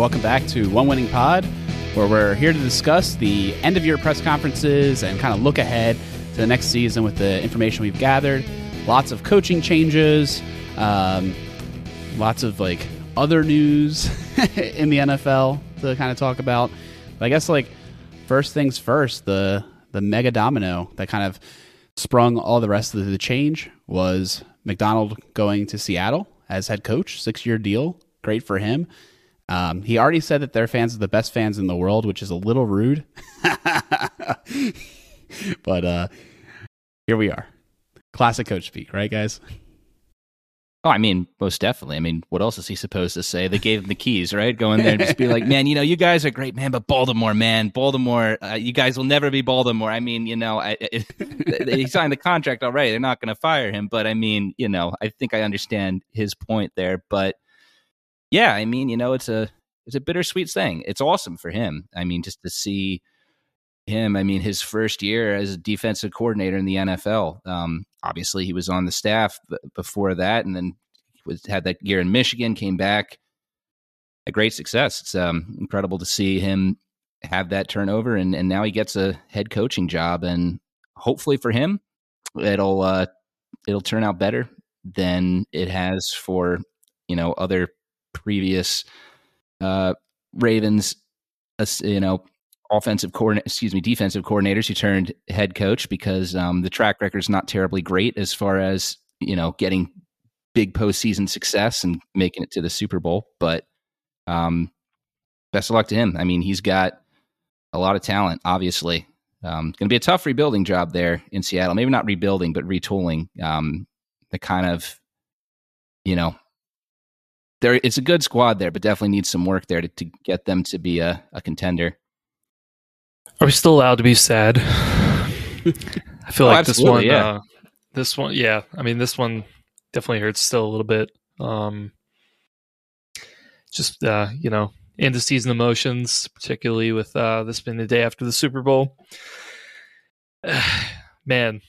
Welcome back to One Winning Pod, where we're here to discuss the end of year press conferences and kind of look ahead to the next season with the information we've gathered. Lots of coaching changes, um, lots of like other news in the NFL to kind of talk about. But I guess like first things first, the the mega domino that kind of sprung all the rest of the change was Macdonald going to Seattle as head coach, six year deal. Great for him. Um, he already said that their fans are the best fans in the world, which is a little rude. but uh, here we are. Classic coach speak, right, guys? Oh, I mean, most definitely. I mean, what else is he supposed to say? They gave him the keys, right? Go in there and just be like, man, you know, you guys are great, man, but Baltimore, man, Baltimore, uh, you guys will never be Baltimore. I mean, you know, I, it, he signed the contract already. They're not going to fire him. But I mean, you know, I think I understand his point there. But yeah, I mean, you know, it's a it's a bittersweet thing. It's awesome for him. I mean, just to see him. I mean, his first year as a defensive coordinator in the NFL. Um, obviously, he was on the staff before that, and then was, had that year in Michigan. Came back, a great success. It's um, incredible to see him have that turnover, and and now he gets a head coaching job, and hopefully for him, it'll uh, it'll turn out better than it has for you know other previous uh, Ravens, uh, you know, offensive coordinator, excuse me, defensive coordinators who turned head coach because um, the track record is not terribly great as far as you know getting big postseason success and making it to the Super Bowl. But um, best of luck to him. I mean, he's got a lot of talent. Obviously, um, it's going to be a tough rebuilding job there in Seattle. Maybe not rebuilding, but retooling. Um, the kind of you know there it's a good squad there, but definitely needs some work there to, to get them to be a, a contender. Are we still allowed to be sad? I feel oh, like this one, yeah. Uh, this one, yeah. I mean, this one definitely hurts still a little bit. Um, just uh, you know, end of season emotions, particularly with uh, this being the day after the Super Bowl. Man,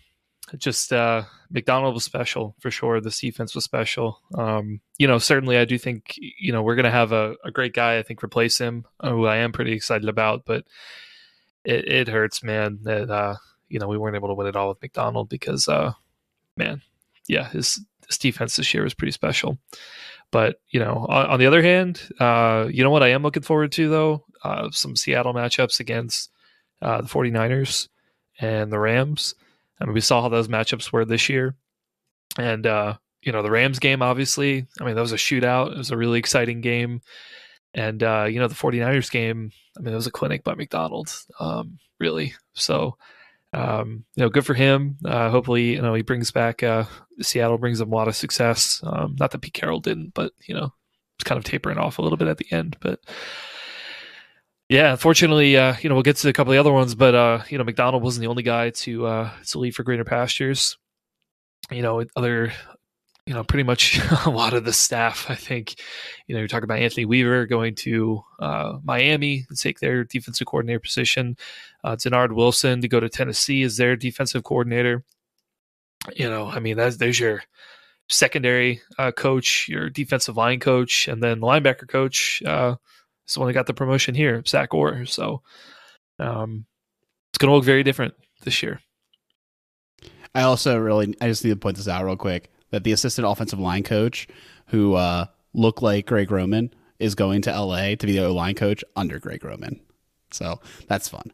just uh, Macdonald was special for sure. The defense was special. Um, you know, certainly I do think you know we're going to have a, a, great guy. I think replace him, who I am pretty excited about. But it, it hurts, man, that uh, you know we weren't able to win it all with Macdonald because, uh, man, yeah, his his defense this year was pretty special. But you know, on, on the other hand, uh, you know what I am looking forward to though, uh, some Seattle matchups against uh, the 49ers and the Rams. I mean, we saw how those matchups were this year, and uh, you know, the Rams game, obviously, I mean, that was a shootout. It was a really exciting game. And, uh, you know, the 49ers game, I mean, it was a clinic by Macdonald, um, really. So, um, you know, good for him. Uh, hopefully, you know, he brings back, uh, Seattle brings him a lot of success. Um, not that Pete Carroll didn't, but, you know, it's kind of tapering off a little bit at the end. But, yeah, unfortunately, uh, you know, we'll get to a couple of the other ones, but, uh, you know, Macdonald wasn't the only guy to, uh, to leave for greener pastures. You know, other you know, pretty much a lot of the staff. I think, you know, you're talking about Anthony Weaver going to uh, Miami to take their defensive coordinator position. Uh, Dennard Wilson to go to Tennessee as their defensive coordinator. You know, I mean, that's there's your secondary uh, coach, your defensive line coach, and then linebacker coach. Is the one that got the promotion here, Zach Orr. So, um, it's going to look very different this year. I also really, I just need to point this out real quick that the assistant offensive line coach, who uh, looked like Greg Roman, is going to LA to be the O line coach under Greg Roman. So that's fun.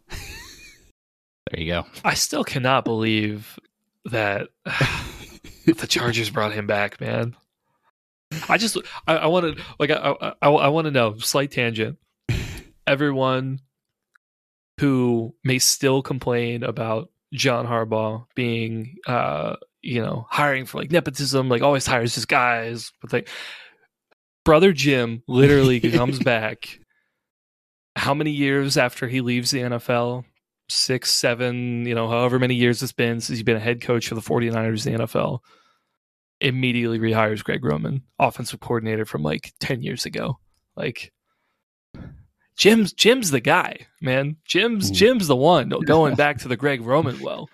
there you go. I still cannot believe that the Chargers brought him back, man. I just I, I want to like I I, I want to know slight tangent. Everyone who may still complain about John Harbaugh being uh you know, hiring for like nepotism, like always hires his guys. But like, brother Jim literally comes back. How many years after he leaves the NFL? Six, seven, you know, however many years it's been since he's been a head coach for the 49ers in the NFL. Immediately rehires Greg Roman, offensive coordinator from like 10 years ago. Like, Jim's Jim's the guy, man. Jim's Jim's the one going back to the Greg Roman well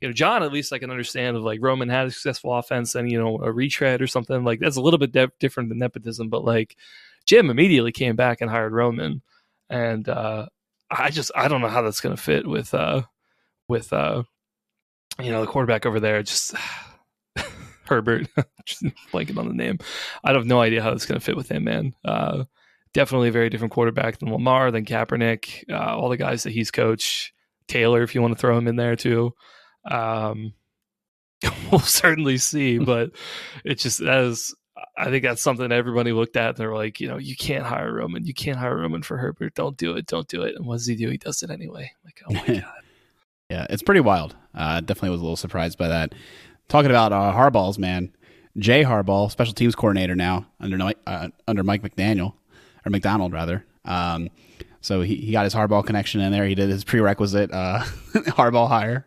you know, John, at least I can understand of like Roman had a successful offense and, you know, a retread or something like that's a little bit de- different than nepotism, but like Jim immediately came back and hired Roman, and uh, I just I don't know how that's going to fit with uh, with uh, you know the quarterback over there. Just Herbert, just blanking on the name. I have no idea how that's going to fit with him, man. Uh, definitely a very different quarterback than Lamar, than Kaepernick, uh, all the guys that he's coached. Taylor, if you want to throw him in there too. Um, we'll certainly see, but it's just as I think that's something everybody looked at. And they're like, you know, you can't hire Roman. You can't hire Roman for Herbert. Don't do it. Don't do it. And what does he do? He does it anyway. Like, oh my god. yeah, it's pretty wild. Uh, definitely was a little surprised by that. Talking about uh, Harbaugh's man, Jay Harbaugh, special teams coordinator now under uh, under Mike McDaniel or Macdonald rather. Um, so he, he got his Harbaugh connection in there. He did his prerequisite uh, Harbaugh hire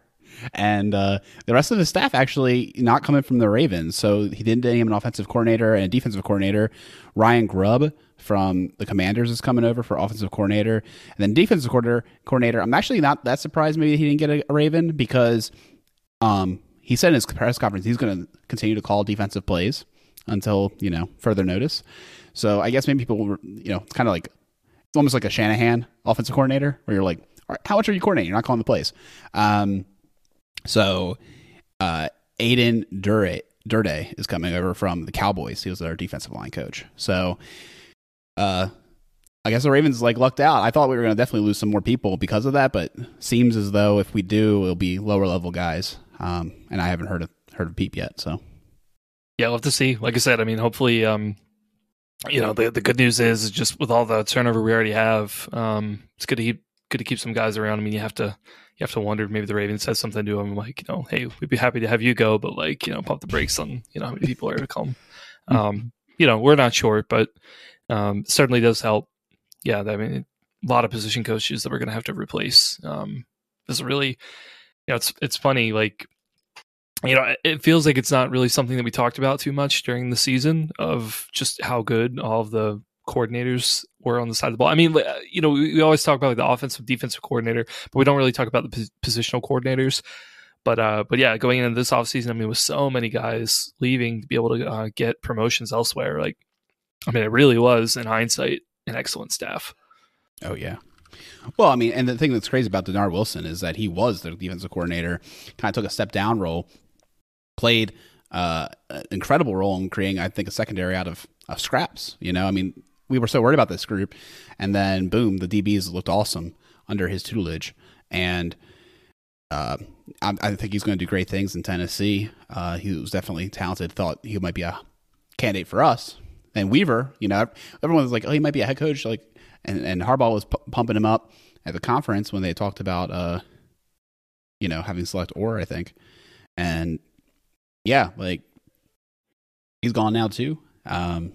and uh, the rest of the staff actually not coming from the Ravens. So he didn't name an offensive coordinator and a defensive coordinator. Ryan Grubb from the Commanders is coming over for offensive coordinator, and then defensive coordinator. Coordinator. I'm actually not that surprised. Maybe he didn't get a, a Raven because um, he said in his press conference he's going to continue to call defensive plays until you know further notice. So I guess maybe people, you know, it's kind of like almost like a Shanahan offensive coordinator, where you're like, all right, how much are you coordinating? You're not calling the plays. Um, so uh, Aden Durde, Durde is coming over from the Cowboys. He was their defensive line coach. So uh, I guess the Ravens like lucked out. I thought we were going to definitely lose some more people because of that, but seems as though if we do, it'll be lower level guys. Um, and I haven't heard of heard of Peep yet. So yeah, we'll have to see. Like I said, I mean, hopefully, um, you know, the the good news is just with all the turnover we already have, um, it's good to keep good to keep some guys around. I mean, you have to you have to wonder maybe the Ravens said something to him like, you know, hey, we'd be happy to have you go, but like, you know, pump the brakes on, you know, how many people are to come. Hmm. Um, you know, we're not sure, but um, certainly does help. Yeah, I mean, a lot of position coaches that we're going to have to replace. Um, this is really, you know, it's it's funny. Like, you know, it feels like it's not really something that we talked about too much during the season of just how good all of the coordinators were on the side of the ball. I mean, you know, we, we always talk about like the offensive defensive coordinator, but we don't really talk about the positional coordinators. But uh, but yeah, going into this offseason, I mean, with so many guys leaving to be able to uh, get promotions elsewhere, like, I mean, it really was in hindsight an excellent staff. Oh yeah. Well, I mean, and the thing that's crazy about Dennard Wilson is that he was the defensive coordinator, kind of took a step down role, played uh, an incredible role in creating, I think, a secondary out of, of scraps. You know, I mean, we were so worried about this group, and then boom, the DBs looked awesome under his tutelage, and uh, I, I, think he's going to do great things in Tennessee. Uh, he was definitely talented. Thought he might be a candidate for us. And Weaver, you know, everyone was like, "Oh, he might be a head coach." Like, and and Harbaugh was p- pumping him up at the conference when they talked about, uh, you know, having select or I think, and yeah, like he's gone now too. Um,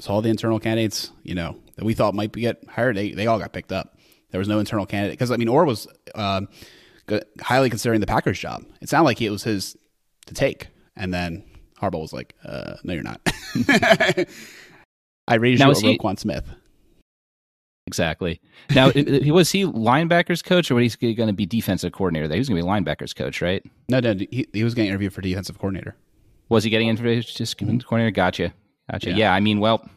so all the internal candidates, you know, that we thought might get hired, they, they all got picked up. There was no internal candidate because I mean, Orr was uh, highly considering the Packers job. It sounded like it was his to take, and then Harbaugh was like, uh, "No, you're not." I raised now, you Roquan Smith. Exactly. Now, was he linebackers coach, or was he going to be defensive coordinator? He was going to be linebackers coach, right? No, no, he, he was getting interviewed for defensive coordinator. Was he getting interviewed just mm-hmm. coordinator? Gotcha. Gotcha. Yeah. yeah. I mean, well,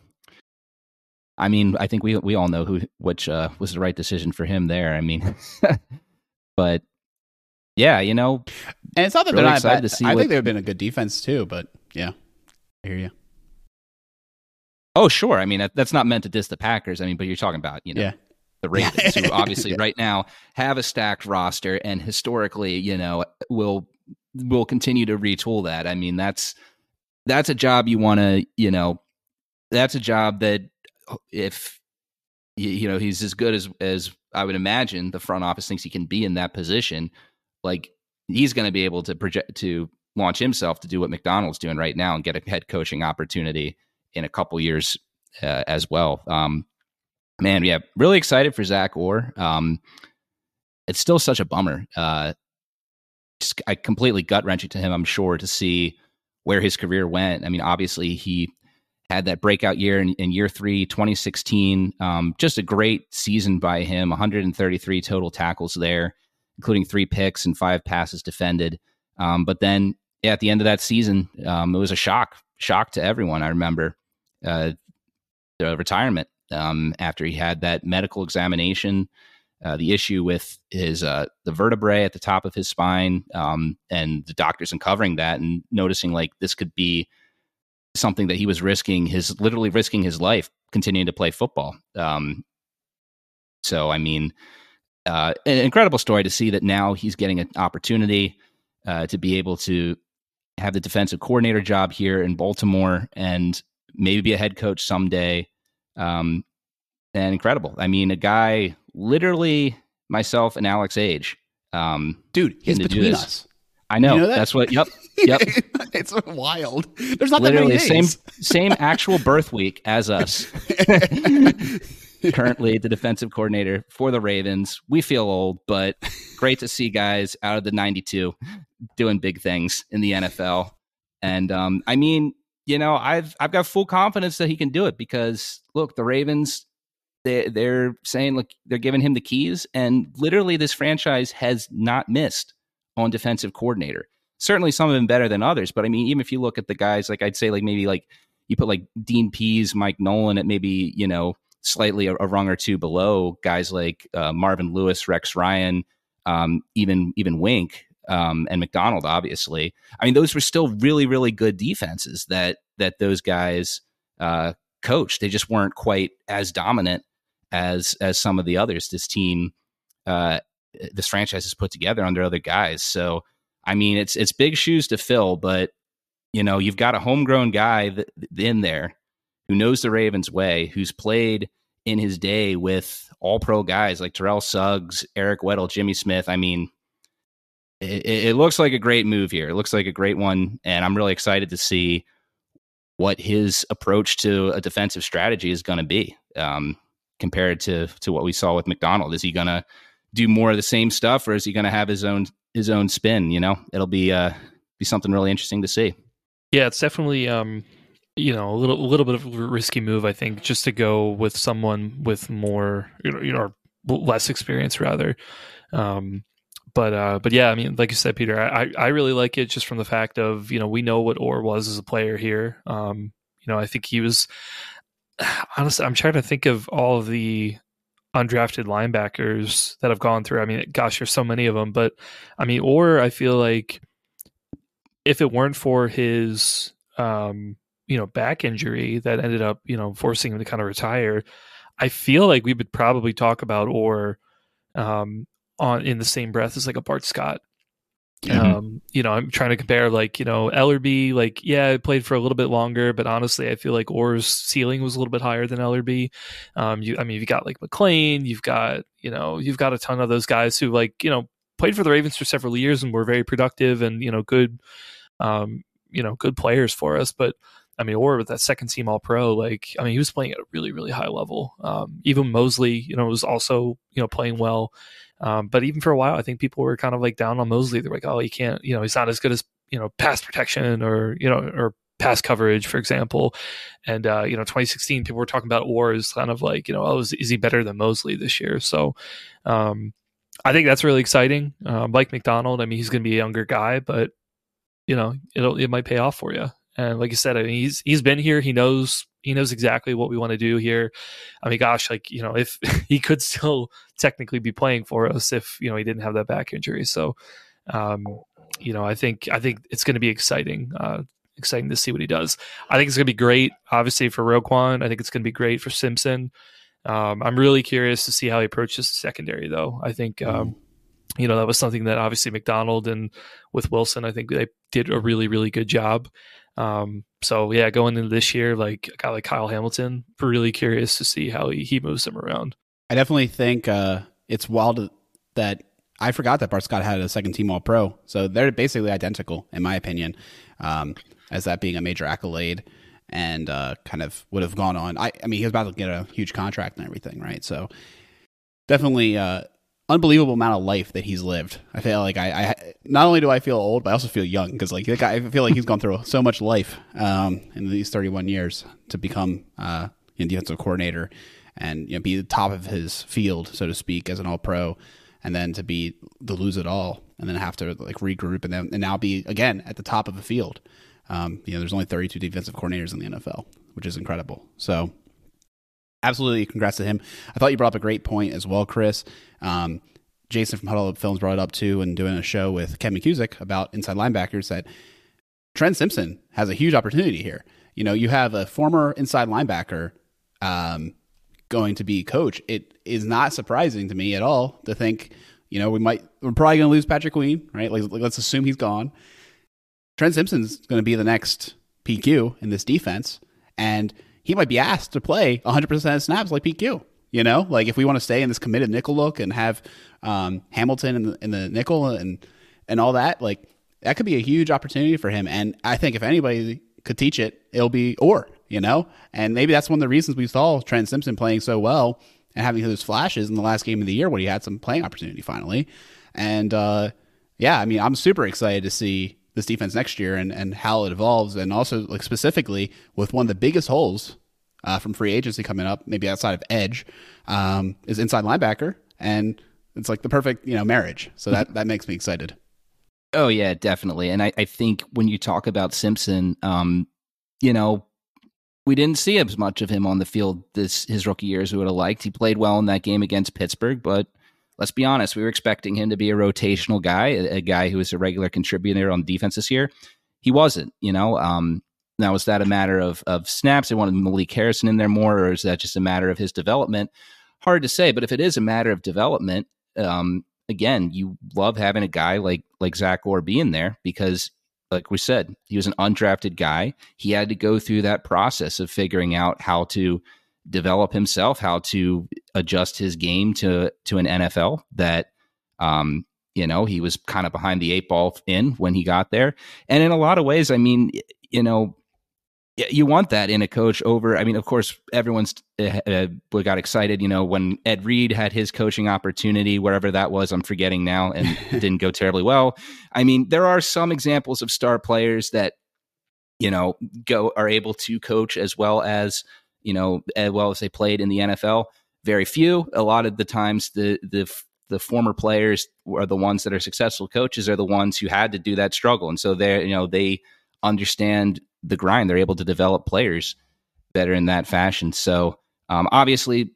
I mean, I think we we all know who which uh, was the right decision for him there. I mean, but yeah, you know, and it's not that really they're not excited bad. to see. I what, think they've been a good defense too. But yeah, I hear you. Oh, sure. I mean, that, that's not meant to diss the Packers. I mean, but you're talking about you know yeah. the Ravens, who obviously yeah. right now have a stacked roster, and historically, you know, will will continue to retool that. I mean, that's that's a job you want to, you know, that's a job that if you know he's as good as as I would imagine the front office thinks he can be in that position, like he's going to be able to project to launch himself to do what Macdonald's doing right now and get a head coaching opportunity in a couple years uh, as well. Um, man, yeah, really excited for Zach Orr. Um, it's still such a bummer. Uh, just I completely gut wrenching to him. I'm sure to see where his career went. I mean, obviously he had that breakout year in, in year three, 2016. Um, just a great season by him. 133 total tackles there, including three picks and five passes defended. Um, but then yeah, at the end of that season, um, it was a shock, shock to everyone. I remember uh, retirement um, after he had that medical examination. Uh, the issue with his uh, the vertebrae at the top of his spine, um, and the doctors uncovering that and noticing like this could be something that he was risking his literally risking his life continuing to play football. Um, so I mean, uh, an incredible story to see that now he's getting an opportunity uh, to be able to have the defensive coordinator job here in Baltimore and maybe be a head coach someday. Um, and incredible. I mean, a guy literally myself and Alex age. Um, Dude, he's between us. I know. You know that? That's what. Yep. Yep. it's wild. There's not literally that many days. same same actual birth week as us. Currently, the defensive coordinator for the Ravens. We feel old, but great to see guys out of the '92 doing big things in the NFL. And um, I mean, you know, I've I've got full confidence that he can do it because look, the Ravens they they're saying look they're giving him the keys, and literally this franchise has not missed on defensive coordinator. Certainly, some of them better than others, but I mean, even if you look at the guys, like I'd say, like maybe like you put like Dean Pees, Mike Nolan at maybe you know slightly a, a rung or two below guys like uh, Marvin Lewis, Rex Ryan, um, even even Wink um, and Macdonald, obviously. I mean, those were still really, really good defenses that that those guys uh, coached. They just weren't quite as dominant as as some of the others. This team, uh, this franchise has put together under other guys. So, I mean, it's it's big shoes to fill, but you know, you've got a homegrown guy that, in there who knows the Ravens way, who's played in his day with all pro guys like Terrell Suggs, Eric Weddle, Jimmy Smith. I mean, it, it, looks like a great move here. It looks like a great one, and I'm really excited to see what his approach to a defensive strategy is going to be um, compared to to what we saw with Macdonald. Is he going to do more of the same stuff, or is he going to have his own his own spin? You know, it'll be uh, be something really interesting to see. Yeah, it's definitely um, you know a little a little bit of a risky move, I think, just to go with someone with more you know, you know less experience rather. Um, but uh, but yeah, I mean, like you said, Peter, I I really like it just from the fact of you know we know what Orr was as a player here. Um, you know, I think he was honestly. I'm trying to think of all of the undrafted linebackers that have gone through. I mean, gosh, there's so many of them, but I mean, or I feel like if it weren't for his um, you know back injury that ended up you know forcing him to kind of retire, I feel like we would probably talk about or um, on in the same breath as like a Bart Scott. Mm-hmm. Um, you know, I'm trying to compare like, you know, Ellerbe, like, yeah, played for a little bit longer, but honestly, I feel like Orr's ceiling was a little bit higher than Ellerbe. Um, you, I mean, you've got like McClain, you've got, you know, you've got a ton of those guys who like, you know, played for the Ravens for several years and were very productive and, you know, good, um, you know, good players for us. But I mean, or with that second team All Pro, like I mean, he was playing at a really, really high level. Um, even Mosley, you know, was also you know playing well. Um, but even for a while, I think people were kind of like down on Mosley. They're like, oh, he can't, you know, he's not as good as you know pass protection or you know or pass coverage, for example. And uh, you know, 2016, people were talking about Orr as kind of like, you know, oh, is, is he better than Mosley this year? So, um, I think that's really exciting. Um, like Macdonald, I mean, he's going to be a younger guy, but you know, it'll it might pay off for you. And like I said, I mean, he's he's been here. He knows he knows exactly what we want to do here. I mean, gosh, like you know, if he could still technically be playing for us if you know he didn't have that back injury. So, um, you know, I think I think it's going to be exciting. Uh, exciting to see what he does. I think it's going to be great, obviously for Roquan. I think it's going to be great for Simpson. Um, I'm really curious to see how he approaches the secondary, though. I think. Um, you know that was something that obviously Macdonald and with Wilson, I think they did a really really good job. Um, so yeah, going into this year, like a guy like Kyle Hamilton, really curious to see how he, he moves them around. I definitely think uh, it's wild that I forgot that Bart Scott had a second team All Pro, so they're basically identical in my opinion, um, as that being a major accolade and uh, kind of would have gone on. I, I mean, he was about to get a huge contract and everything, right? So definitely uh, unbelievable amount of life that he's lived. I feel like I, I not only do I feel old, but I also feel young because like guy, I feel like he's gone through so much life um, in these 31 years to become uh, you defensive coordinator and you know, be the top of his field, so to speak, as an All Pro, and then to be to lose it all and then have to like regroup and then and now be again at the top of the field. Um, you know, there's only 32 defensive coordinators in the NFL, which is incredible. So absolutely congrats to him. I thought you brought up a great point as well, Chris. Um, Jason from Huddle Up Films brought it up too, and doing a show with Kevin McCusick about inside linebackers that Trent Simpson has a huge opportunity here. You know, you have a former inside linebacker um, going to be coach. It is not surprising to me at all to think, you know, we might we're probably going to lose Patrick Queen, right? Like, let's assume he's gone. Trent Simpson's going to be the next PQ in this defense, and he might be asked to play 100% of snaps like PQ. You know, like if we want to stay in this committed nickel look and have um, Hamilton in the, in the nickel and and all that, like that could be a huge opportunity for him. And I think if anybody could teach it, it'll be Orr. You know, and maybe that's one of the reasons we saw Trent Simpson playing so well and having those flashes in the last game of the year when he had some playing opportunity finally. And uh, yeah, I mean, I'm super excited to see this defense next year and, and how it evolves, and also like specifically with one of the biggest holes uh, from free agency coming up, maybe outside of edge, um, is inside linebacker, and it's like the perfect you know marriage. So that that makes me excited. Oh yeah, definitely. And I, I think when you talk about Simpson, um, you know, we didn't see as much of him on the field this his rookie year as we would have liked. He played well in that game against Pittsburgh, but let's be honest, we were expecting him to be a rotational guy, a, a guy who was a regular contributor on defense this year. He wasn't, you know. Um, now, is that a matter of of snaps? They wanted Malik Harrison in there more, or is that just a matter of his development? Hard to say. But if it is a matter of development, um, again, you love having a guy like like Zach Orr being there because, like we said, he was an undrafted guy. He had to go through that process of figuring out how to develop himself, how to adjust his game to to an NFL that um, you know he was kind of behind the eight ball in when he got there. And in a lot of ways, I mean, you know, you want that in a coach over. I mean, of course, everyone's uh, uh got excited. You know, when Ed Reed had his coaching opportunity, wherever that was, I'm forgetting now, and didn't go terribly well. I mean, there are some examples of star players that you know go are able to coach as well as you know as well as they played in the NFL. Very few. A lot of the times, the the the former players are the ones that are successful coaches are the ones who had to do that struggle, and so they you know they understand the grind. They're able to develop players better in that fashion. So um, obviously,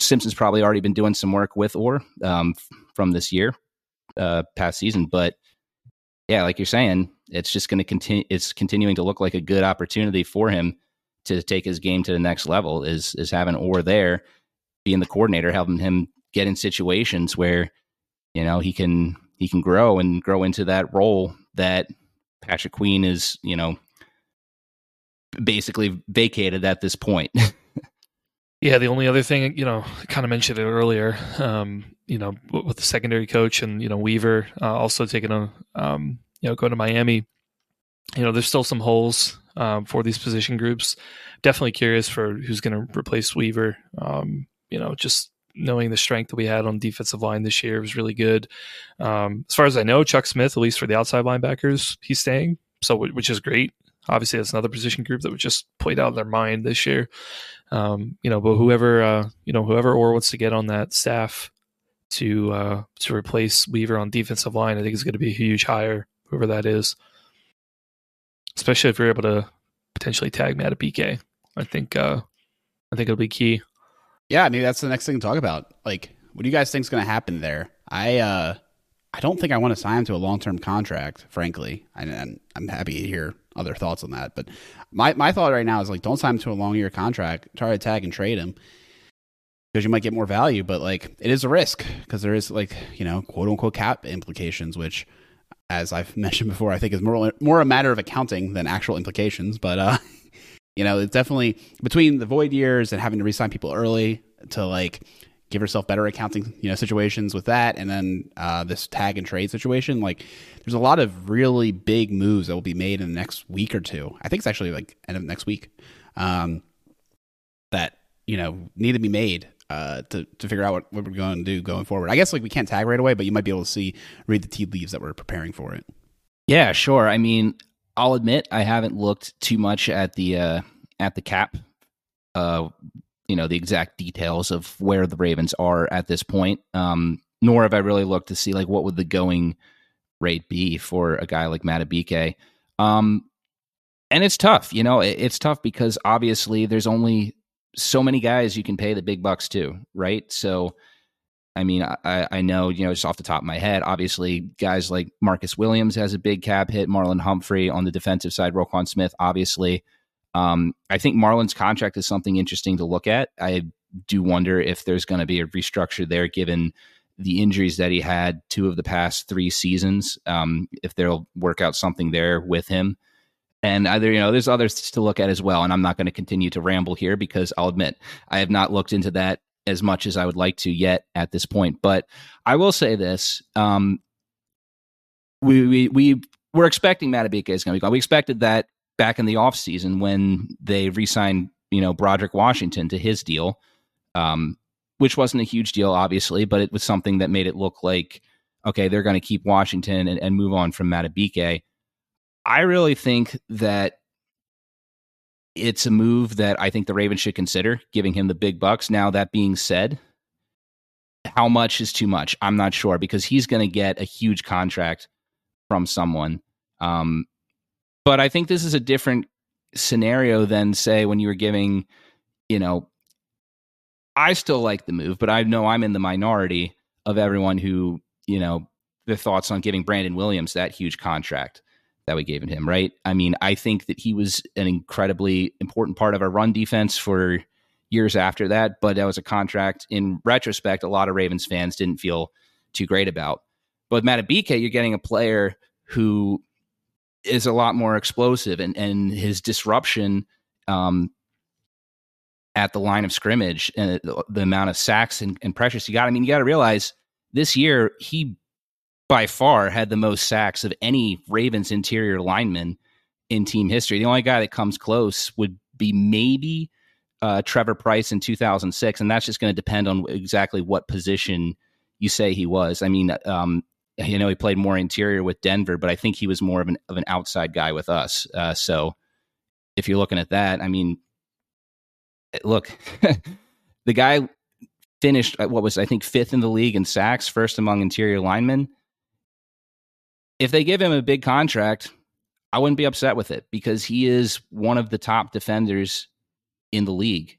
Simpson's probably already been doing some work with Orr um, from this year, uh, past season. But yeah, like you're saying, it's just going to continue. It's continuing to look like a good opportunity for him to take his game to the next level. Is is having Orr there, being the coordinator, helping him get in situations where you know he can he can grow and grow into that role that Patrick Queen is you know basically vacated at this point. yeah, the only other thing, you know, I kind of mentioned it earlier, um, you know, with the secondary coach and, you know, Weaver uh, also taking a, um, you know, going to Miami. You know, there's still some holes um, for these position groups. Definitely curious for who's going to replace Weaver. Um, you know, just knowing the strength that we had on defensive line this year was really good. Um, as far as I know, Chuck Smith, at least for the outside linebackers, he's staying, so which is great. Obviously, that's another position group that was just played out of their mind this year. Um, you know, but whoever uh, you know, whoever Orr wants to get on that staff to uh, to replace Weaver on defensive line, I think is going to be a huge hire, whoever that is. Especially if you're able to potentially tag Madubuike. I think uh, I think it'll be key. Yeah, mean that's the next thing to talk about. Like, what do you guys think is going to happen there? I uh, I don't think I want to sign him to a long term contract, frankly. And I'm happy to hear other thoughts on that. But my, my thought right now is like, don't sign him to a long year contract. Try to tag and trade him because you might get more value. But like, it is a risk because there is like, you know, quote unquote cap implications, which, as I've mentioned before, I think is more, more a matter of accounting than actual implications. But, uh, you know, it's definitely between the void years and having to resign people early to like give yourself better accounting, you know, situations with that, and then uh, this tag and trade situation. Like, there's a lot of really big moves that will be made in the next week or two. I think it's actually like end of next week. Um, that you know need to be made uh, to to figure out what, what we're going to do going forward. I guess like we can't tag right away, but you might be able to see read the tea leaves that we're preparing for it. Yeah, sure. I mean, I'll admit I haven't looked too much at the uh, at the cap uh, you know the exact details of where the Ravens are at this point. Um, nor have I really looked to see like what would the going rate be for a guy like Madubuike. Um, and it's tough, you know, it, it's tough because obviously there's only so many guys you can pay the big bucks to, right? So, I mean, I, I know, you know, just off the top of my head, obviously, guys like Marcus Williams has a big cap hit, Marlon Humphrey on the defensive side, Roquan Smith, obviously. Um, I think Marlon's contract is something interesting to look at. I do wonder if there's going to be a restructure there given the injuries that he had two of the past three seasons, um, if they'll work out something there with him. And either, you know, there's others to look at as well. And I'm not going to continue to ramble here because I'll admit I have not looked into that as much as I would like to yet at this point. But I will say this. Um, we, we, we were expecting Madubuike is going to be gone. We expected that back in the offseason when they re signed, you know, Broderick Washington to his deal. Um, which wasn't a huge deal, obviously, but it was something that made it look like, okay, they're going to keep Washington and, and move on from Madubuike. I really think that it's a move that I think the Ravens should consider giving him the big bucks. Now, that being said, how much is too much? I'm not sure because he's going to get a huge contract from someone. Um, but I think this is a different scenario than, say, when you were giving, you know, I still like the move, but I know I'm in the minority of everyone who, you know, the thoughts on giving Brandon Williams that huge contract that we gave him, right? I mean, I think that he was an incredibly important part of our run defense for years after that, but that was a contract in retrospect a lot of Ravens fans didn't feel too great about. But with Madubuike, you're getting a player who is a lot more explosive and, and his disruption um, at the line of scrimmage and the, the amount of sacks and, and pressures he got. I mean, you got to realize this year he by far had the most sacks of any Ravens interior lineman in team history. The only guy that comes close would be maybe uh, Trevor Pryce in 2006, and that's just going to depend on exactly what position you say he was. I mean, um, you know, he played more interior with Denver, but I think he was more of an of an outside guy with us. Uh, so if you're looking at that, I mean, look, the guy finished what was I think fifth in the league in sacks, first among interior linemen. If they give him a big contract, I wouldn't be upset with it because he is one of the top defenders in the league.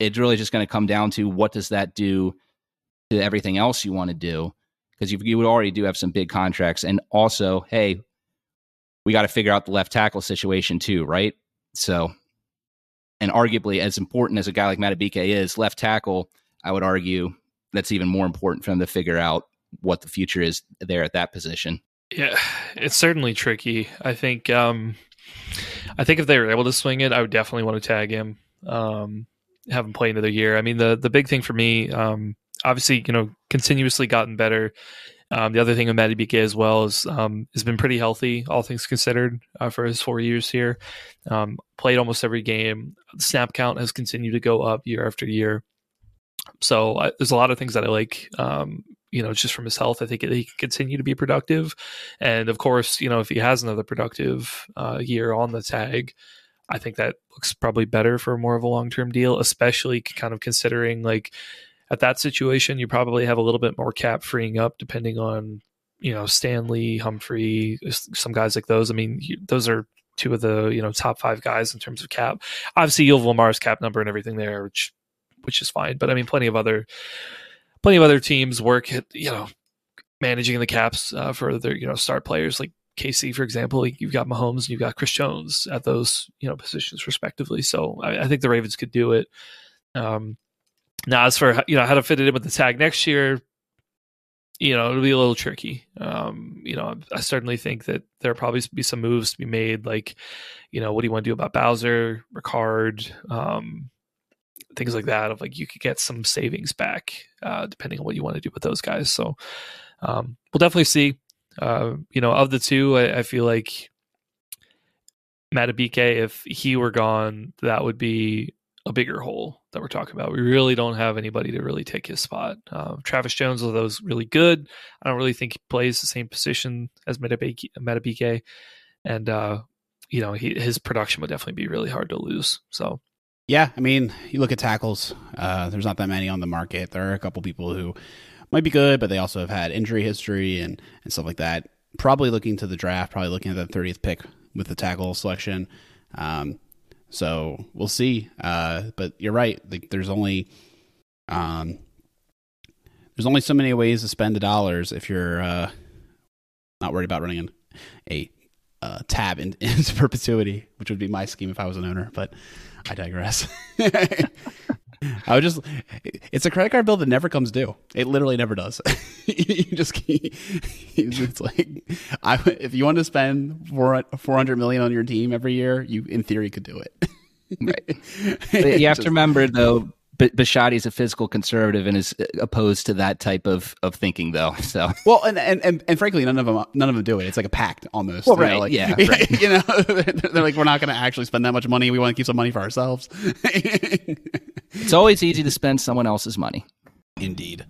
It's really just going to come down to what does that do to everything else you want to do because you, already do have some big contracts, and also, hey, we got to figure out the left tackle situation too, right? So and arguably as important as a guy like Madubuike is, left tackle, I would argue that's even more important for them to figure out what the future is there at that position. Yeah, it's certainly tricky. I think um I think if they were able to swing it, I would definitely want to tag him. Um have him play another year. I mean the the big thing for me, um obviously, you know, continuously gotten better um, the other thing with Madubuike as well is um, has been pretty healthy, all things considered, uh, for his four years here. Um, played almost every game. The snap count has continued to go up year after year. So I, there's a lot of things that I like. Um, you know, just from his health, I think he can continue to be productive. And of course, you know, if he has another productive uh, year on the tag, I think that looks probably better for more of a long term deal, especially kind of considering like at that situation, you probably have a little bit more cap freeing up depending on, you know, Stanley, Humphrey, some guys like those. I mean, those are two of the, you know, top five guys in terms of cap. Obviously, you'll have Lamar's cap number and everything there, which, which is fine. But I mean, plenty of other, plenty of other teams work at, you know, managing the caps uh, for their, you know, star players like KC, for example, you've got Mahomes and you've got Chris Jones at those you know positions respectively. So I, I think the Ravens could do it. Um, now, as for you know how to fit it in with the tag next year, you know it'll be a little tricky. Um, you know, I certainly think that there'll probably be some moves to be made, like you know, what do you want to do about Bowser, Ricard, um, things like that. Of like you could get some savings back uh, depending on what you want to do with those guys. So um, we'll definitely see. Uh, you know, of the two, I, I feel like Madubuike, if he were gone, that would be a bigger hole that we're talking about. We really don't have anybody to really take his spot. Uh, Travis Jones, although really good, I don't really think he plays the same position as Madubuike, and uh, you know he, his production would definitely be really hard to lose. So. Yeah, I mean, you look at tackles. Uh, there's not that many on the market. There are a couple people who might be good, but they also have had injury history and, and stuff like that. Probably looking to the draft, probably looking at the 30th pick with the tackle selection. Um, So we'll see. Uh, but you're right. Like, there's only um, there's only so many ways to spend the dollars if you're uh, not worried about running a uh, tab in, into perpetuity, which would be my scheme if I was an owner. But I digress. I would just, it's a credit card bill that never comes due. It literally never does. you just, it's like, I, if you want to spend 400 million on your team every year, you, in theory, could do it. right. you have just, to remember, though, but Bisciotti's a fiscal conservative and is opposed to that type of, of thinking, though. So well, and, and and, and frankly, none of them none of them do it. It's like a pact almost. Well, right? Know, like, yeah, right. you know, they're like, we're not going to actually spend that much money. We want to keep some money for ourselves. it's always easy to spend someone else's money. Indeed.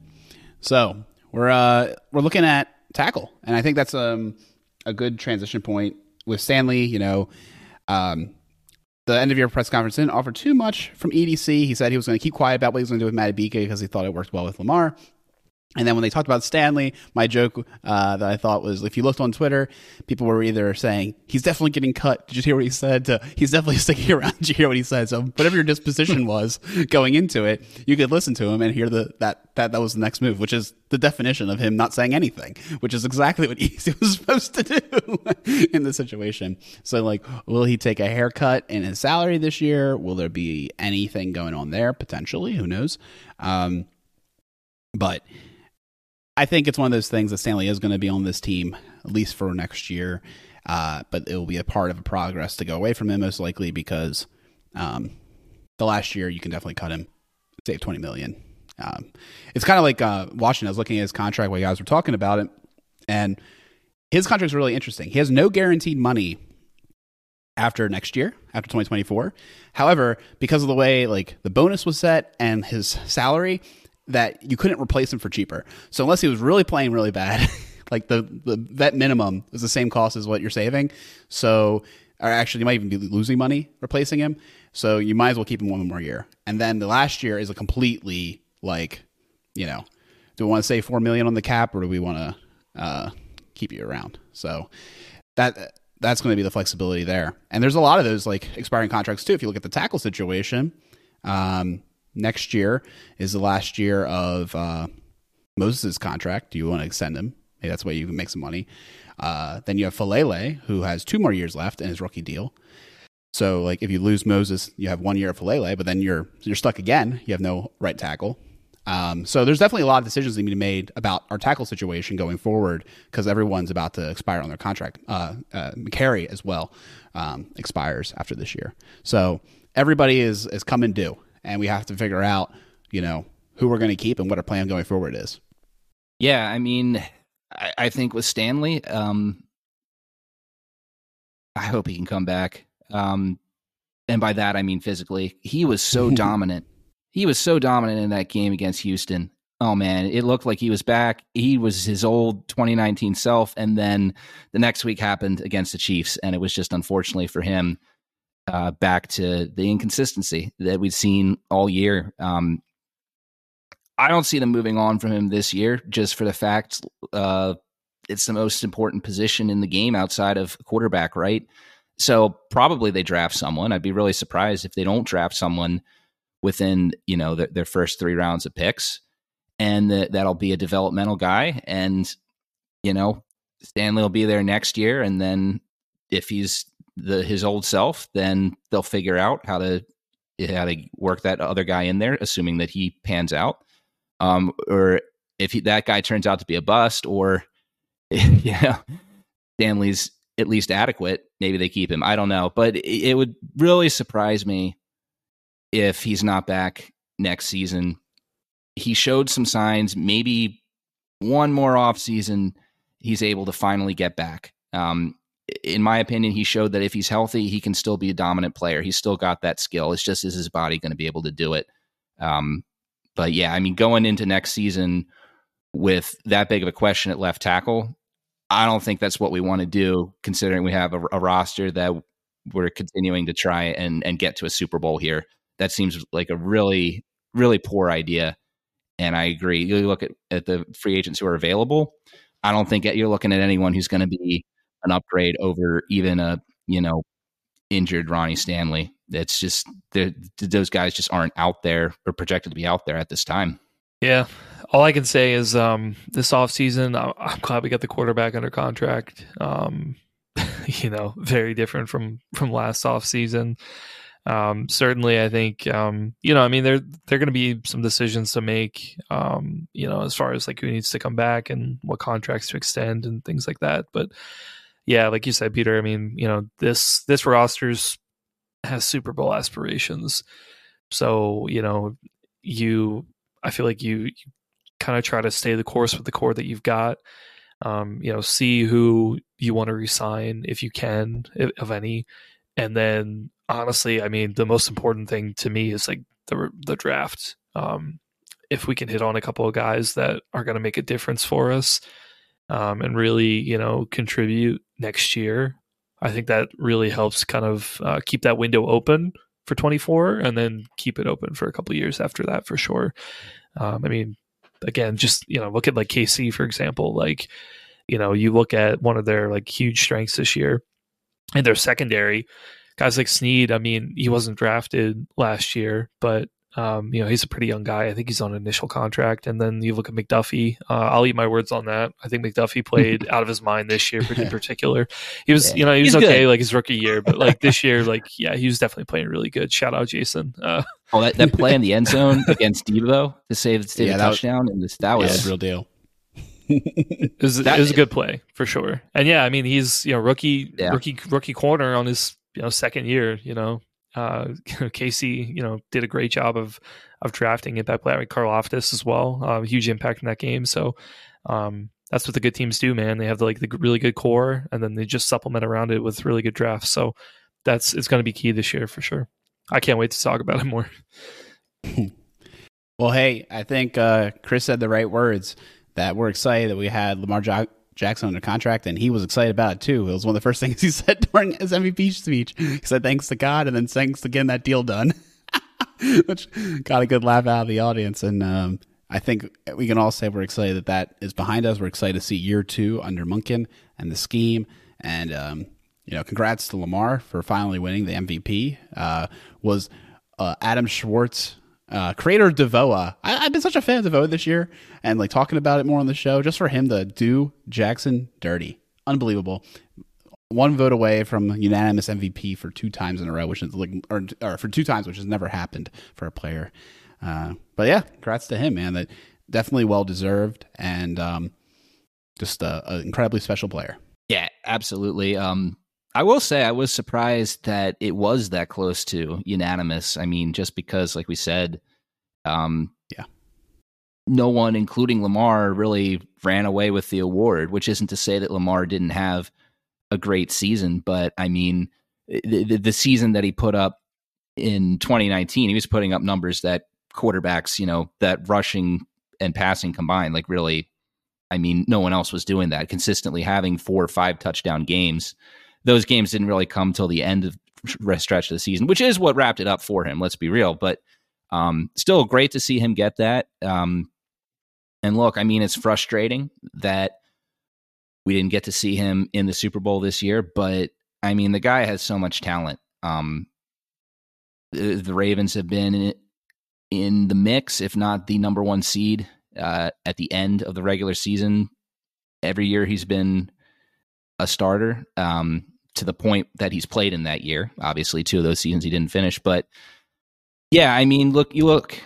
So we're uh we're looking at tackle, and I think that's um a good transition point with Stanley. You know, um, the end of year press conference didn't offer too much from EDC. He said he was going to keep quiet about what he was going to do with Madubuike because he thought it worked well with Lamar. And then when they talked about Stanley, my joke uh, that I thought was if you looked on Twitter, people were either saying, he's definitely getting cut. Did you hear what he said? To, he's definitely sticking around. Did you hear what he said? So whatever your disposition was going into it, you could listen to him and hear the, that, that that was the next move, which is the definition of him not saying anything, which is exactly what he was supposed to do in the situation. So like, will he take a haircut in his salary this year? Will there be anything going on there? Potentially. Who knows? Um, but I think it's one of those things that Stanley is going to be on this team at least for next year, uh, but it will be a part of a progress to go away from him most likely because um, the last year you can definitely cut him, save twenty million. Um, it's kind of like uh, Washington. I was looking at his contract while you guys were talking about it, and his contract is really interesting. He has no guaranteed money after next year, after 2024. However, because of the way like the bonus was set and his salary, that you couldn't replace him for cheaper. So unless he was really playing really bad, like the the vet minimum is the same cost as what you're saving. So or actually you might even be losing money replacing him. So you might as well keep him one more year. And then the last year is a completely like, you know, do we want to save four million on the cap or do we want to uh, keep you around? So that that's going to be the flexibility there. And there's a lot of those like expiring contracts too. If you look at the tackle situation, um, next year is the last year of uh, Moses' contract. Do you want to extend him? Maybe that's way you can make some money. Uh, then you have Faalele, who has two more years left in his rookie deal. So, like, if you lose Moses, you have one year of Faalele, but then you're you're stuck again. You have no right tackle. Um, so there's definitely a lot of decisions that need to be made about our tackle situation going forward because everyone's about to expire on their contract. Uh, uh, Mekari as well um, expires after this year. So everybody is is coming due and we have to figure out, you know, who we're going to keep and what our plan going forward is. Yeah, I mean, I, I think with Stanley, um, I hope he can come back. Um, and by that I mean physically. He was so dominant. He was so dominant in that game against Houston. Oh man, it looked like he was back. He was his old 2019 self, and then the next week happened against the Chiefs, and it was just unfortunately for him uh, back to the inconsistency that we've seen all year. Um, I don't see them moving on from him this year, just for the fact uh, it's the most important position in the game outside of quarterback, right? So probably they draft someone. I'd be really surprised if they don't draft someone within you know the, their first three rounds of picks, and the, that'll be a developmental guy. And you know Stanley will be there next year, and then if he's the his old self, then they'll figure out how to how to work that other guy in there, assuming that he pans out. Um, or if he, that guy turns out to be a bust, or yeah, Stanley's at least adequate, maybe they keep him. I don't know, but it, it would really surprise me if he's not back next season. He showed some signs. Maybe one more off season, he's able to finally get back. Um, in my opinion, he showed that if he's healthy, he can still be a dominant player. He's still got that skill. It's just is his body going to be able to do it? Um, but yeah, I mean, going into next season with that big of a question at left tackle, I don't think that's what we want to do. Considering we have a, a roster that we're continuing to try and and get to a Super Bowl here, that seems like a really really poor idea. And I agree. You look at, at the free agents who are available. I don't think you're looking at anyone who's going to be an upgrade over even a you know injured Ronnie Stanley. It's just those guys just aren't out there or projected to be out there at this time. Yeah. All I can say is um, this offseason, I'm glad we got the quarterback under contract. Um, you know, very different from from last offseason. Um, certainly, I think um, you know. I mean, there are going to be some decisions to make. Um, you know, as far as like who needs to come back and what contracts to extend and things like that. But yeah, like you said, Peter. I mean, you know, this this roster's has Super Bowl aspirations. So you know, you I feel like you, you kind of try to stay the course with the core that you've got. Um, you know, see who you want to resign if you can, if, of any, and then honestly, I mean, the most important thing to me is like the the draft. Um, if we can hit on a couple of guys that are going to make a difference for us um, and really, you know, contribute next year, I think that really helps kind of uh, keep that window open for 24 and then keep it open for a couple years after that for sure. Um, I mean, again, just, you know, look at like KC, for example, like, you know, you look at one of their like huge strengths this year in their secondary, guys like Sneed, I mean, he wasn't drafted last year, but um, you know, he's a pretty young guy. I think he's on an initial contract. And then you look at McDuffie. Uh, I'll eat my words on that. I think McDuffie played out of his mind this year, in particular. He was, yeah. you know, he was he's okay good. like his rookie year, but like this year, like yeah, he was definitely playing really good. Shout out Jason. Uh, oh, that, that play in the end zone against Deebo to save, the yeah, touchdown, was, and this, that was yeah, real deal. it, was, that, it was a good play for sure. And yeah, I mean, he's you know rookie rookie rookie corner on his you know second year. You know, uh, Casey, you know, did a great job of of drafting it that play. I mean, as well, uh, huge impact in that game. So um, that's what the good teams do, man. They have the, like the really good core, and then they just supplement around it with really good drafts. So that's it's going to be key this year for sure. I can't wait to talk about it more. well, hey, I think uh, Chris said the right words. That we're excited that we had Lamar jo- Jackson under contract, and he was excited about it too. It was one of the first things he said during his MVP speech. He said, "Thanks to God," and then thanks to getting that deal done, which got a good laugh out of the audience. And um, I think we can all say we're excited that that is behind us. We're excited to see year two under Monken and the scheme, and um, you know, congrats to Lamar for finally winning the MVP. Uh, was uh, Adam Schwartz uh, creator of DVOA. I, have been such a fan of DVOA this year, and like talking about it more on the show, just for him to do Jackson dirty, unbelievable. One vote away from unanimous MVP for two times in a row, which is like, or, or for two times, which has never happened for a player. Uh, but yeah, congrats to him, man. That definitely well deserved, and um, just an incredibly special player. Yeah, absolutely. Um, I will say I was surprised that it was that close to unanimous. I mean, just because, like we said, um, yeah, no one, including Lamar, really ran away with the award. Which isn't to say that Lamar didn't have a great season, but I mean, the, the, the season that he put up in 2019, he was putting up numbers that quarterbacks, you know, that rushing and passing combined, like really, I mean, no one else was doing that. Consistently having four or five touchdown games those games didn't really come till the end of stretch of the season, which is what wrapped it up for him. Let's be real, but um, still great to see him get that. Um, and look, I mean, it's frustrating that we didn't get to see him in the Super Bowl this year, but I mean, the guy has so much talent. Um, the, the, Ravens have been in, in, the mix, if not the number one seed, uh, at the end of the regular season. Every year he's been a starter um, to the point that he's played in that year. Obviously, two of those seasons he didn't finish, but yeah, I mean, look, you look.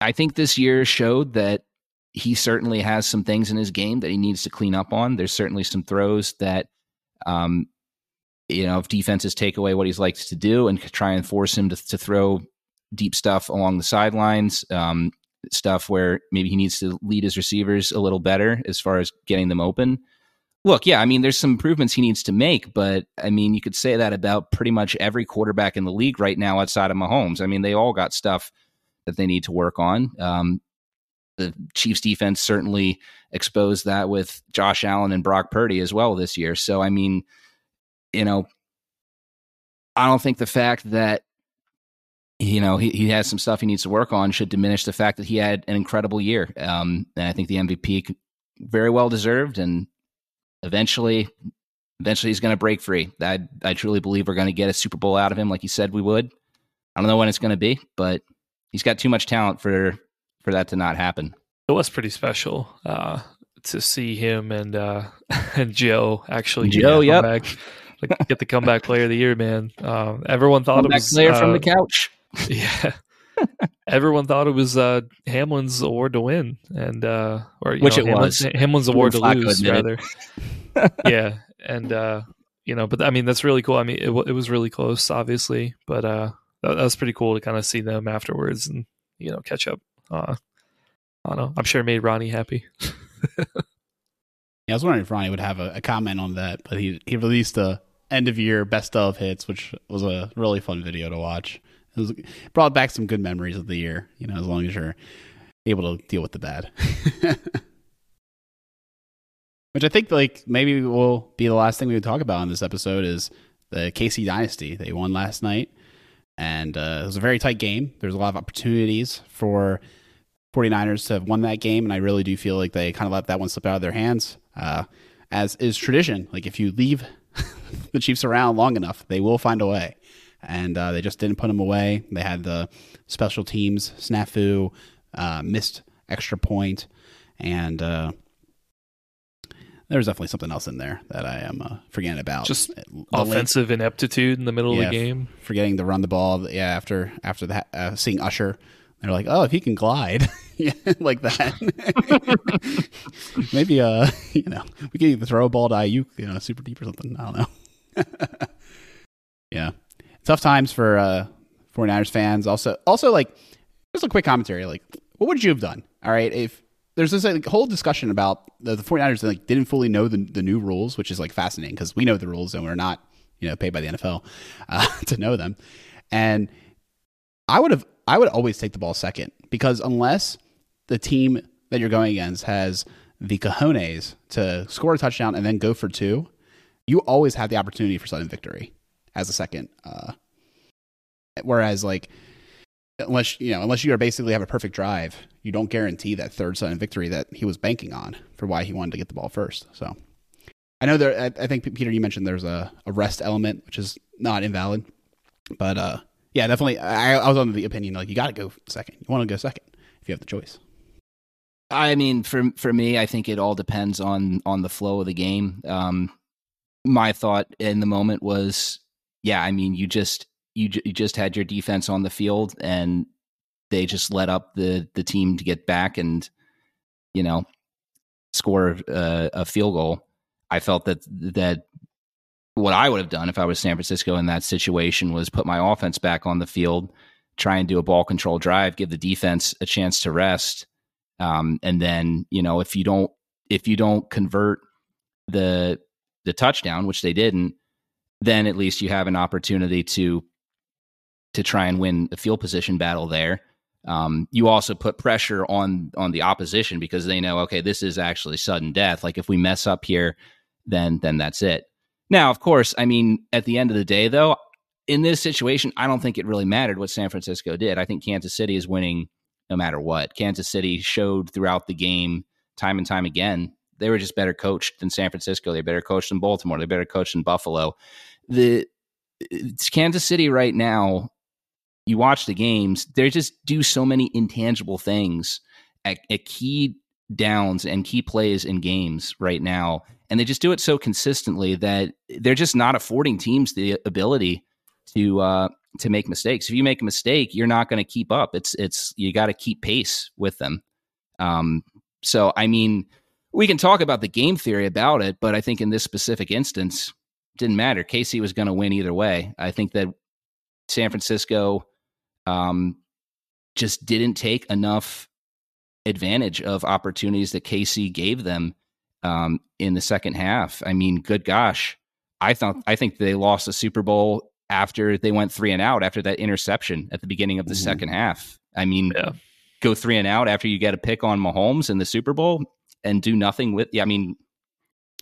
I think this year showed that he certainly has some things in his game that he needs to clean up on. There's certainly some throws that, um, you know, if defenses take away what he's likes to do and try and force him to, to throw deep stuff along the sidelines, um, stuff where maybe he needs to lead his receivers a little better as far as getting them open. Look, yeah, I mean, there's some improvements he needs to make, but I mean, you could say that about pretty much every quarterback in the league right now outside of Mahomes. I mean, they all got stuff that they need to work on. Um, the Chiefs defense certainly exposed that with Josh Allen and Brock Purdy as well this year. So, I mean, you know, I don't think the fact that you know he, he has some stuff he needs to work on should diminish the fact that he had an incredible year. Um, and I think the MVP very well deserved, and eventually Eventually, he's going to break free. I I truly believe we're going to get a Super Bowl out of him, like he said we would. I don't know when it's going to be, but he's got too much talent for for that to not happen. It was pretty special uh, to see him and uh, and Joe actually Joe, yep. back, like, get the comeback player of the year, man. Um, everyone thought comeback it was player uh, from the couch. Yeah. Everyone thought it was uh, Hamlin's award to win, and uh, or which know, it Hamlin's, was. Hamlin's award to Flacco lose, rather. yeah, and uh, you know, but I mean, that's really cool. I mean, it, it was really close, obviously, but uh, that, that was pretty cool to kind of see them afterwards and you know catch up. Uh, I don't know. I'm sure it made Ronnie happy. Yeah, I was wondering if Ronnie would have a, a comment on that, but he he released a end of year best of hits, which was a really fun video to watch. It was brought back some good memories of the year. You know, as long as you're able to deal with the bad. which I think like maybe will be the last thing we would talk about in this episode is the KC Dynasty. They won last night, and uh, it was a very tight game. There's a lot of opportunities for 49ers to have won that game, and I really do feel like they kind of let that one slip out of their hands, uh, as is tradition. Like if you leave the Chiefs around long enough, they will find a way, and uh, they just didn't put them away. They had the special teams snafu, uh, missed extra point, and uh, there's definitely something else in there that I am uh, forgetting about. Just The late- Offensive ineptitude in the middle Yeah. of the game. forgetting to run the ball. Yeah, after after that, uh, seeing Usher, they're like, oh, if he can glide, yeah, like that. Maybe uh, you know, we can even throw a ball to Aiyuk, you know, super deep or something. I don't know. yeah, tough times for uh 49ers fans. Also, also like just a quick commentary. Like, what would you have done? All right, if there's this like, whole discussion about the, the 49ers like didn't fully know the, the new rules, which is like fascinating because we know the rules and we're not you know paid by the NFL uh, to know them. And I would have I would always take the ball second because unless the team that you're going against has the cojones to score a touchdown and then go for two, you always have the opportunity for sudden victory as a second. Uh, whereas like unless you know unless you are basically have a perfect drive, you don't guarantee that third sudden victory that he was banking on for why he wanted to get the ball first. So I know there. I, I think Peter, you mentioned there's a, a rest element, which is not invalid, but uh, yeah, definitely. I, I was on the opinion like you got to go second. You want to go second if you have the choice. I mean, for for me, I think it all depends on on the flow of the game. Um, my thought in the moment was, yeah, I mean, you just you, you just had your defense on the field, and they just let up the the team to get back and you know score a, a field goal. I felt that that what I would have done if I was San Francisco in that situation was put my offense back on the field, try and do a ball control drive, give the defense a chance to rest. Um, and then, you know, if you don't if you don't convert the the touchdown, which they didn't, then at least you have an opportunity to to try and win a field position battle there. Um, you also put pressure on on the opposition because they know, okay, this is actually sudden death. Like if we mess up here, then then that's it. Now, of course, I mean, at the end of the day, though, in this situation, I don't think it really mattered what San Francisco did. I think Kansas City is winning no matter what. Kansas City showed throughout the game, time and time again, they were just better coached than San Francisco. They're better coached than Baltimore. They're better coached than Buffalo. The it's Kansas City right now. You watch the games; they just do so many intangible things at, at key downs and key plays in games right now, and they just do it so consistently that they're just not affording teams the ability to uh, to make mistakes. If you make a mistake, you're not going to keep up. It's it's you got to keep pace with them. Um, so I mean, we can talk about the game theory about it, but I think in this specific instance, didn't matter. KC was going to win either way. I think that San Francisco um, just didn't take enough advantage of opportunities that KC gave them um, in the second half. I mean, good gosh, I thought I think they lost the Super Bowl after they went three and out after that interception at the beginning of the Mhm. second half. I mean, Yeah. go three and out after you get a pick on Mahomes in the Super Bowl and do nothing with. Yeah, I mean,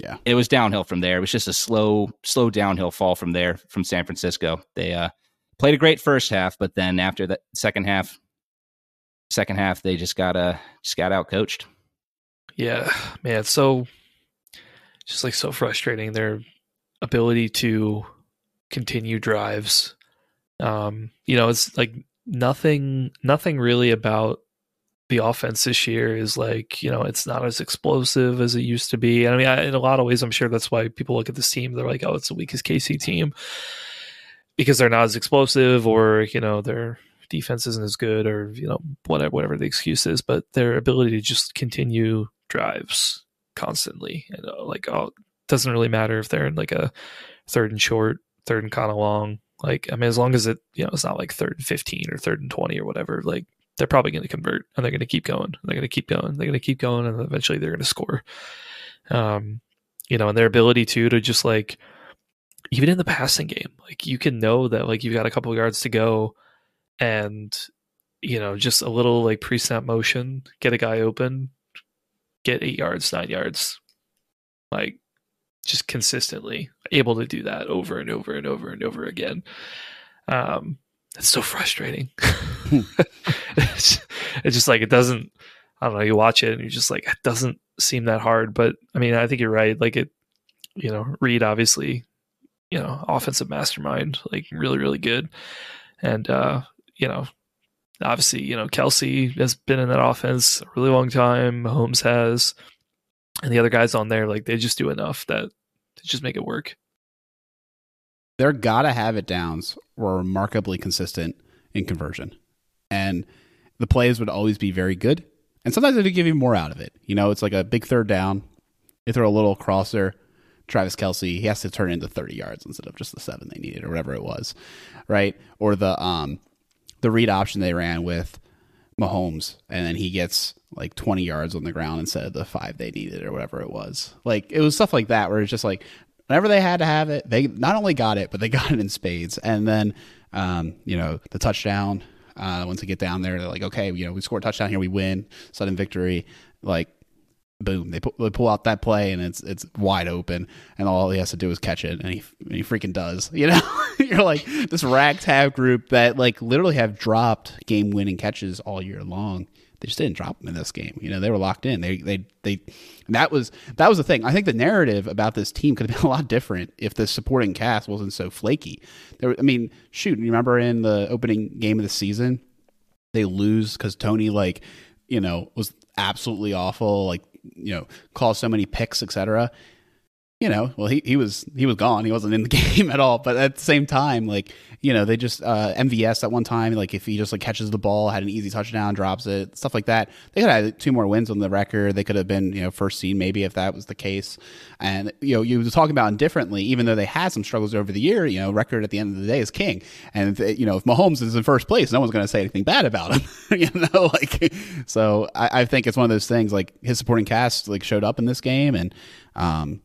Yeah. it was downhill from there. It was just a slow, slow downhill fall from there from San Francisco. They uh, played a great first half, but then after the second half, second half they just got uh, just got out coached. Yeah, man, it's so just like so frustrating. They're ability to continue drives. Um, you know, it's like nothing nothing really about the offense this year is like you know it's not as explosive as it used to be. And I mean, I, in a lot of ways, I'm sure that's why people look at this team. They're like, oh, it's the weakest KC team because they're not as explosive, or you know, their defense isn't as good, or you know, whatever whatever the excuse is. But their ability to just continue drives constantly, and uh, like, oh, doesn't really matter if they're in like a third and short, third and kind of long. Like, I mean, as long as it, you know, it's not like third and 15 or third and 20 or whatever, like, they're probably going to convert and they're going to keep going. They're going to keep going. They're going to keep going. And eventually they're going to score. Um, you know, and their ability to, to just like, even in the passing game, like, you can know that, like, you've got a couple yards to go and, you know, just a little like pre snap motion, get a guy open, get eight yards, nine yards. Like, just consistently able to do that over and over and over and over again. Um, it's so frustrating. it's, it's, just like it doesn't. I don't know. You watch it and you're just like it doesn't seem that hard. But I mean, I think you're right. Like it, you know, Reid obviously, you know, offensive mastermind, like really really good, and uh, you know, obviously, you know, Kelce has been in that offense a really long time. Holmes has and the other guys on there, like they just do enough that to just make it work. Their gotta have it downs were remarkably consistent in conversion, and the plays would always be very good. And sometimes they'd give you more out of it. You know, it's like a big third down. They throw a little crosser. Travis Kelce, he has to turn into 30 yards instead of just the seven they needed or whatever it was, right? Or the um the read option they ran with Mahomes, and then he gets like 20 yards on the ground instead of the five they needed or whatever it was. Like it was stuff like that where it's just like whenever they had to have it, they not only got it, but they got it in spades. And then, um, you know, the touchdown, uh, once they get down there, they're like, okay, you know, we score a touchdown here, we win, sudden victory. Like boom, they, they pull out that play and it's it's wide open, and all he has to do is catch it, and he and he freaking does. You know, you're like this ragtag group that like literally have dropped game winning catches all year long. They just didn't drop them in this game. You know, they were locked in. They they they. that was that was the thing. I think the narrative about this team could have been a lot different if the supporting cast wasn't so flaky. There, I mean, shoot, you remember in the opening game of the season, they lose because Toney like, you know, was absolutely awful. Like you know, call so many picks, etc. You know, well, he, he was he was gone. He wasn't in the game at all. But at the same time, like you know, they just uh, MVS at one time, like if he just like catches the ball, had an easy touchdown, drops it, stuff like that. They could have had two more wins on the record. They could have been you know first seed maybe if that was the case. And you know, you were talking about indifferently, even though they had some struggles over the year. You know, record at the end of the day is king. And you know, if Mahomes is in first place, no one's going to say anything bad about him. you know, like so. I, I think it's one of those things. Like his supporting cast like showed up in this game, and um,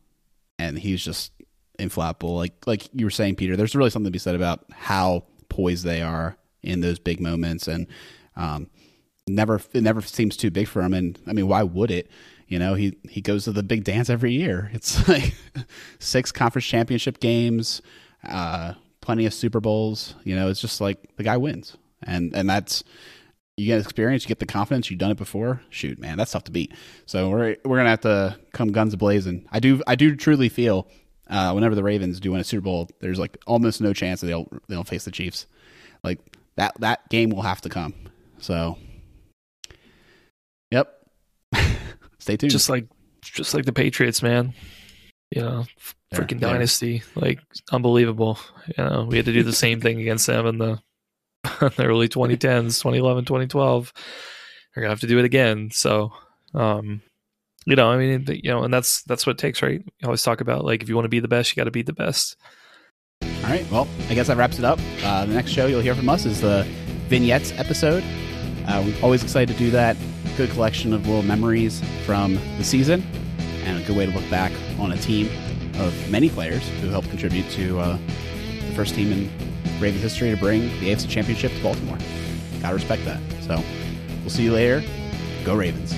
and he's just inflappable. Like like you were saying, Peter, there's really something to be said about how poised they are in those big moments, and um, never it never seems too big for him. And I mean, why would it? You know, he he goes to the big dance every year. It's like six conference championship games, uh, plenty of Super Bowls. You know, it's just like the guy wins, and and that's you get experience, you get the confidence, you've done it before. Shoot, man, that's tough to beat. So we're we're gonna have to come guns blazing. I do I do truly feel uh, whenever the Ravens do win a Super Bowl, there's like almost no chance that they'll they'll face the Chiefs. Like that that game will have to come. So, yep. Stay tuned. Just like just like the Patriots, man. You know, freaking yeah, dynasty, like unbelievable. You know, we had to do the same thing against them in the, the early 2010s, 2011, 2012. We're gonna have to do it again. So, um, you know, I mean, you know, and that's that's what it takes, right? You always talk about like if you want to be the best, you got to be the best. All right. Well, I guess that wraps it up. Uh, the next show you'll hear from us is the vignettes episode. Uh, we're always excited to do that. Good collection of little memories from the season, and a good way to look back on a team of many players who helped contribute to uh, the first team in Ravens history to bring the AFC Championship to Baltimore. Gotta respect that. So, we'll see you later. Go Ravens.